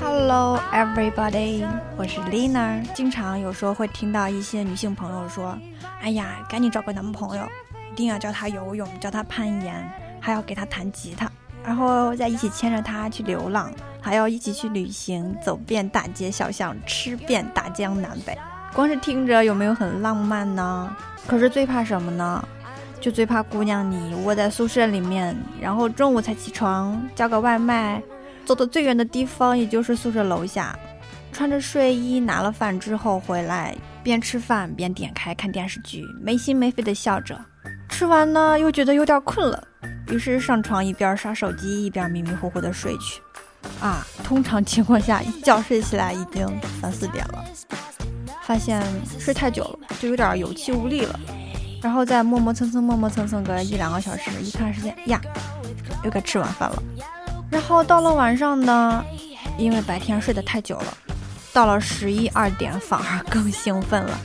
Hello, everybody，我是 Lina。经常有时候会听到一些女性朋友说：“哎呀，赶紧找个男朋友，一定要教他游泳，教他攀岩，还要给他弹吉他，然后再一起牵着他去流浪，还要一起去旅行，走遍大街小巷，吃遍大江南北。”光是听着有没有很浪漫呢？可是最怕什么呢？就最怕姑娘你窝在宿舍里面，然后中午才起床叫个外卖，走的最远的地方也就是宿舍楼下，穿着睡衣拿了饭之后回来，边吃饭边点开看电视剧，没心没肺的笑着。吃完呢又觉得有点困了，于是上床一边刷手机一边迷迷糊糊的睡去。啊，通常情况下一觉睡起来已经三四点了，发现睡太久了就有点有气无力了。然后再磨磨蹭蹭磨磨蹭蹭个一两个小时，一看时间呀，又该吃晚饭了。然后到了晚上呢，因为白天睡得太久了，到了十一二点反而更兴奋了，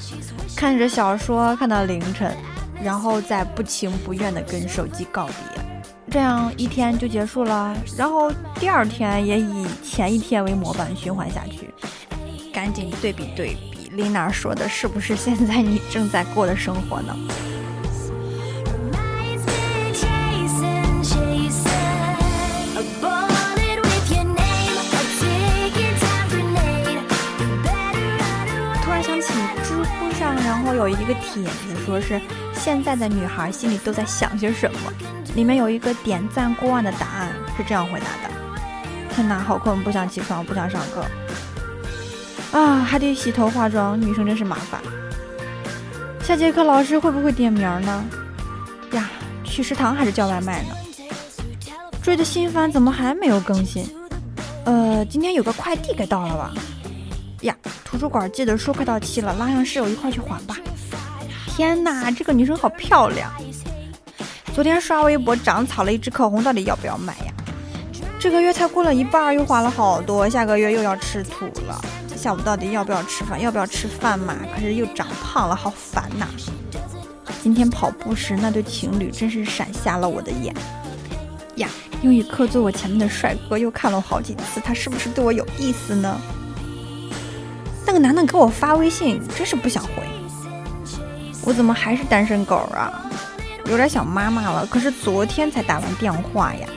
看着小说看到凌晨，然后再不情不愿的跟手机告别，这样一天就结束了。然后第二天也以前一天为模板循环下去，赶紧对比对比，丽娜说的是不是现在你正在过的生活呢？突然想起知乎上，然后有一个帖子说是现在的女孩心里都在想些什么，里面有一个点赞过万的答案是这样回答的：天哪，好困，不想起床，不想上课，啊，还得洗头化妆，女生真是麻烦。下节课老师会不会点名呢？呀，去食堂还是叫外卖呢？追的新番怎么还没有更新？呃，今天有个快递该到了吧？呀，图书馆借的书快到期了，拉上室友一块去还吧。天哪，这个女生好漂亮！昨天刷微博长草了一支口红，到底要不要买呀？这个月才过了一半，又花了好多，下个月又要吃土了。下午到底要不要吃饭？要不要吃饭嘛？可是又长胖了，好烦呐！今天跑步时那对情侣真是闪瞎了我的眼呀！英语课坐我前面的帅哥又看了我好几次，他是不是对我有意思呢？那个男的给我发微信，真是不想回。我怎么还是单身狗啊？有点想妈妈了。可是昨天才打完电话呀。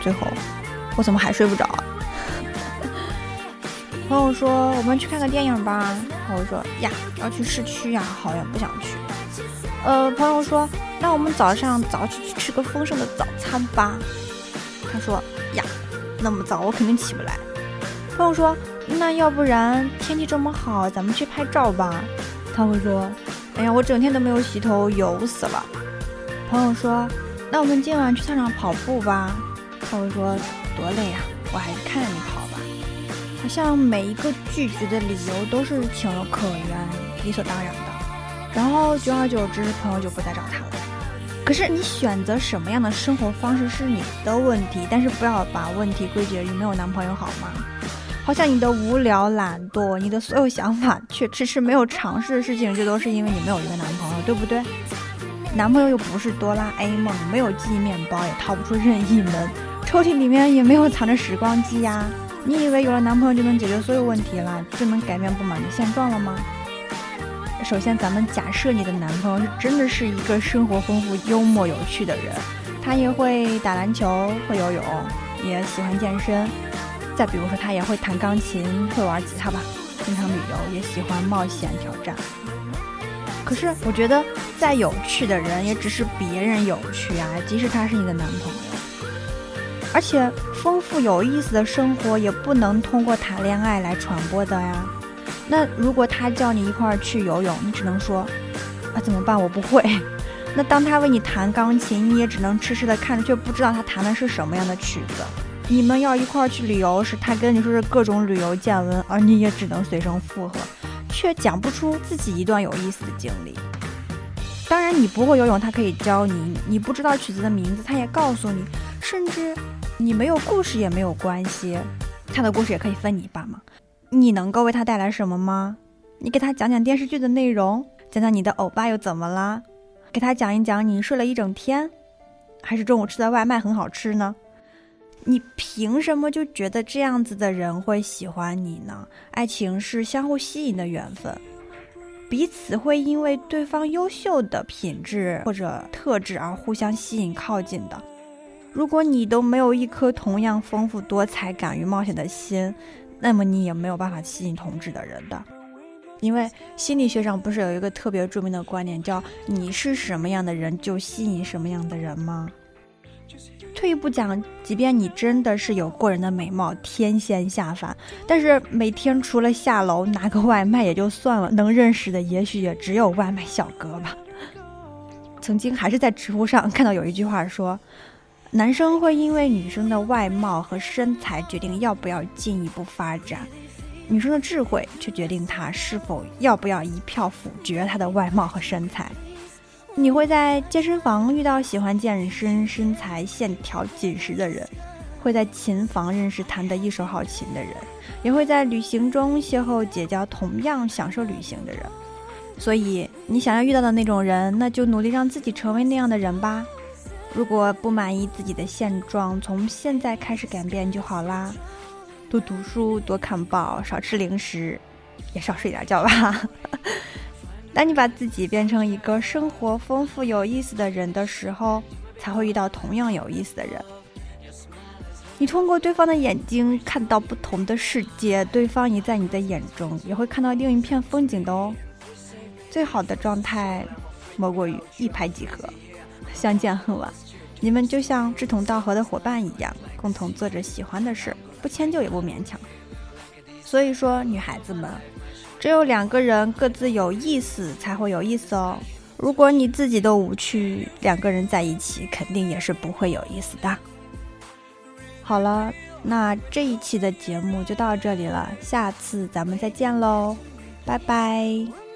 最后，我怎么还睡不着？朋友说我们去看个电影吧。朋友说呀，要去市区呀，好远，不想去。呃，朋友说那我们早上早起去吃个丰盛的早餐吧。他说呀，那么早我肯定起不来。朋友说那要不然天气这么好，咱们去拍照吧。他会说。哎呀，我整天都没有洗头，油死了。朋友说：“那我们今晚去操场跑步吧。”他会说：“多累呀，我还是看着你跑吧。”好像每一个拒绝的理由都是情有可原、理所当然的。然后久而久之，朋友就不再找他了。可是你选择什么样的生活方式是你的问题，但是不要把问题归结于没有男朋友，好吗？好像你的无聊、懒惰，你的所有想法却迟迟没有尝试的事情，这都是因为你没有一个男朋友，对不对？男朋友又不是哆啦 A 梦，没有记忆面包，也逃不出任意门，抽屉里面也没有藏着时光机呀。你以为有了男朋友就能解决所有问题了，就能改变不满的现状了吗？首先，咱们假设你的男朋友是真的是一个生活丰富、幽默有趣的人，他也会打篮球、会游泳，也喜欢健身。再比如说，他也会弹钢琴，会玩吉他吧，经常旅游，也喜欢冒险挑战。可是我觉得，再有趣的人也只是别人有趣啊，即使他是你的男朋友。而且，丰富有意思的生活也不能通过谈恋爱来传播的呀。那如果他叫你一块儿去游泳，你只能说啊怎么办？我不会。那当他为你弹钢琴，你也只能痴痴的看着，却不知道他弹的是什么样的曲子。你们要一块儿去旅游时，他跟你说是各种旅游见闻，而你也只能随声附和，却讲不出自己一段有意思的经历。当然，你不会游泳，他可以教你；你不知道曲子的名字，他也告诉你。甚至你没有故事也没有关系，他的故事也可以分你一半嘛。你能够为他带来什么吗？你给他讲讲电视剧的内容，讲讲你的欧巴又怎么了？给他讲一讲你睡了一整天。还是中午吃的外卖很好吃呢？你凭什么就觉得这样子的人会喜欢你呢？爱情是相互吸引的缘分，彼此会因为对方优秀的品质或者特质而互相吸引靠近的。如果你都没有一颗同样丰富多彩、敢于冒险的心，那么你也没有办法吸引同质的人的。因为心理学上不是有一个特别著名的观点，叫“你是什么样的人，就吸引什么样的人”吗？退一步讲，即便你真的是有过人的美貌，天仙下凡，但是每天除了下楼拿个外卖也就算了，能认识的也许也只有外卖小哥吧。曾经还是在知乎上看到有一句话说，男生会因为女生的外貌和身材决定要不要进一步发展，女生的智慧却决定他是否要不要一票否决她的外貌和身材。你会在健身房遇到喜欢健身、身材线条紧实的人，会在琴房认识弹得一手好琴的人，也会在旅行中邂逅结交同样享受旅行的人。所以，你想要遇到的那种人，那就努力让自己成为那样的人吧。如果不满意自己的现状，从现在开始改变就好啦。多读书，多看报，少吃零食，也少睡点觉吧。当你把自己变成一个生活丰富、有意思的人的时候，才会遇到同样有意思的人。你通过对方的眼睛看到不同的世界，对方也在你的眼中也会看到另一片风景的哦。最好的状态，莫过于一拍即合，相见恨晚。你们就像志同道合的伙伴一样，共同做着喜欢的事，不迁就也不勉强。所以说，女孩子们。只有两个人各自有意思，才会有意思哦。如果你自己都无趣，两个人在一起肯定也是不会有意思的。好了，那这一期的节目就到这里了，下次咱们再见喽，拜拜。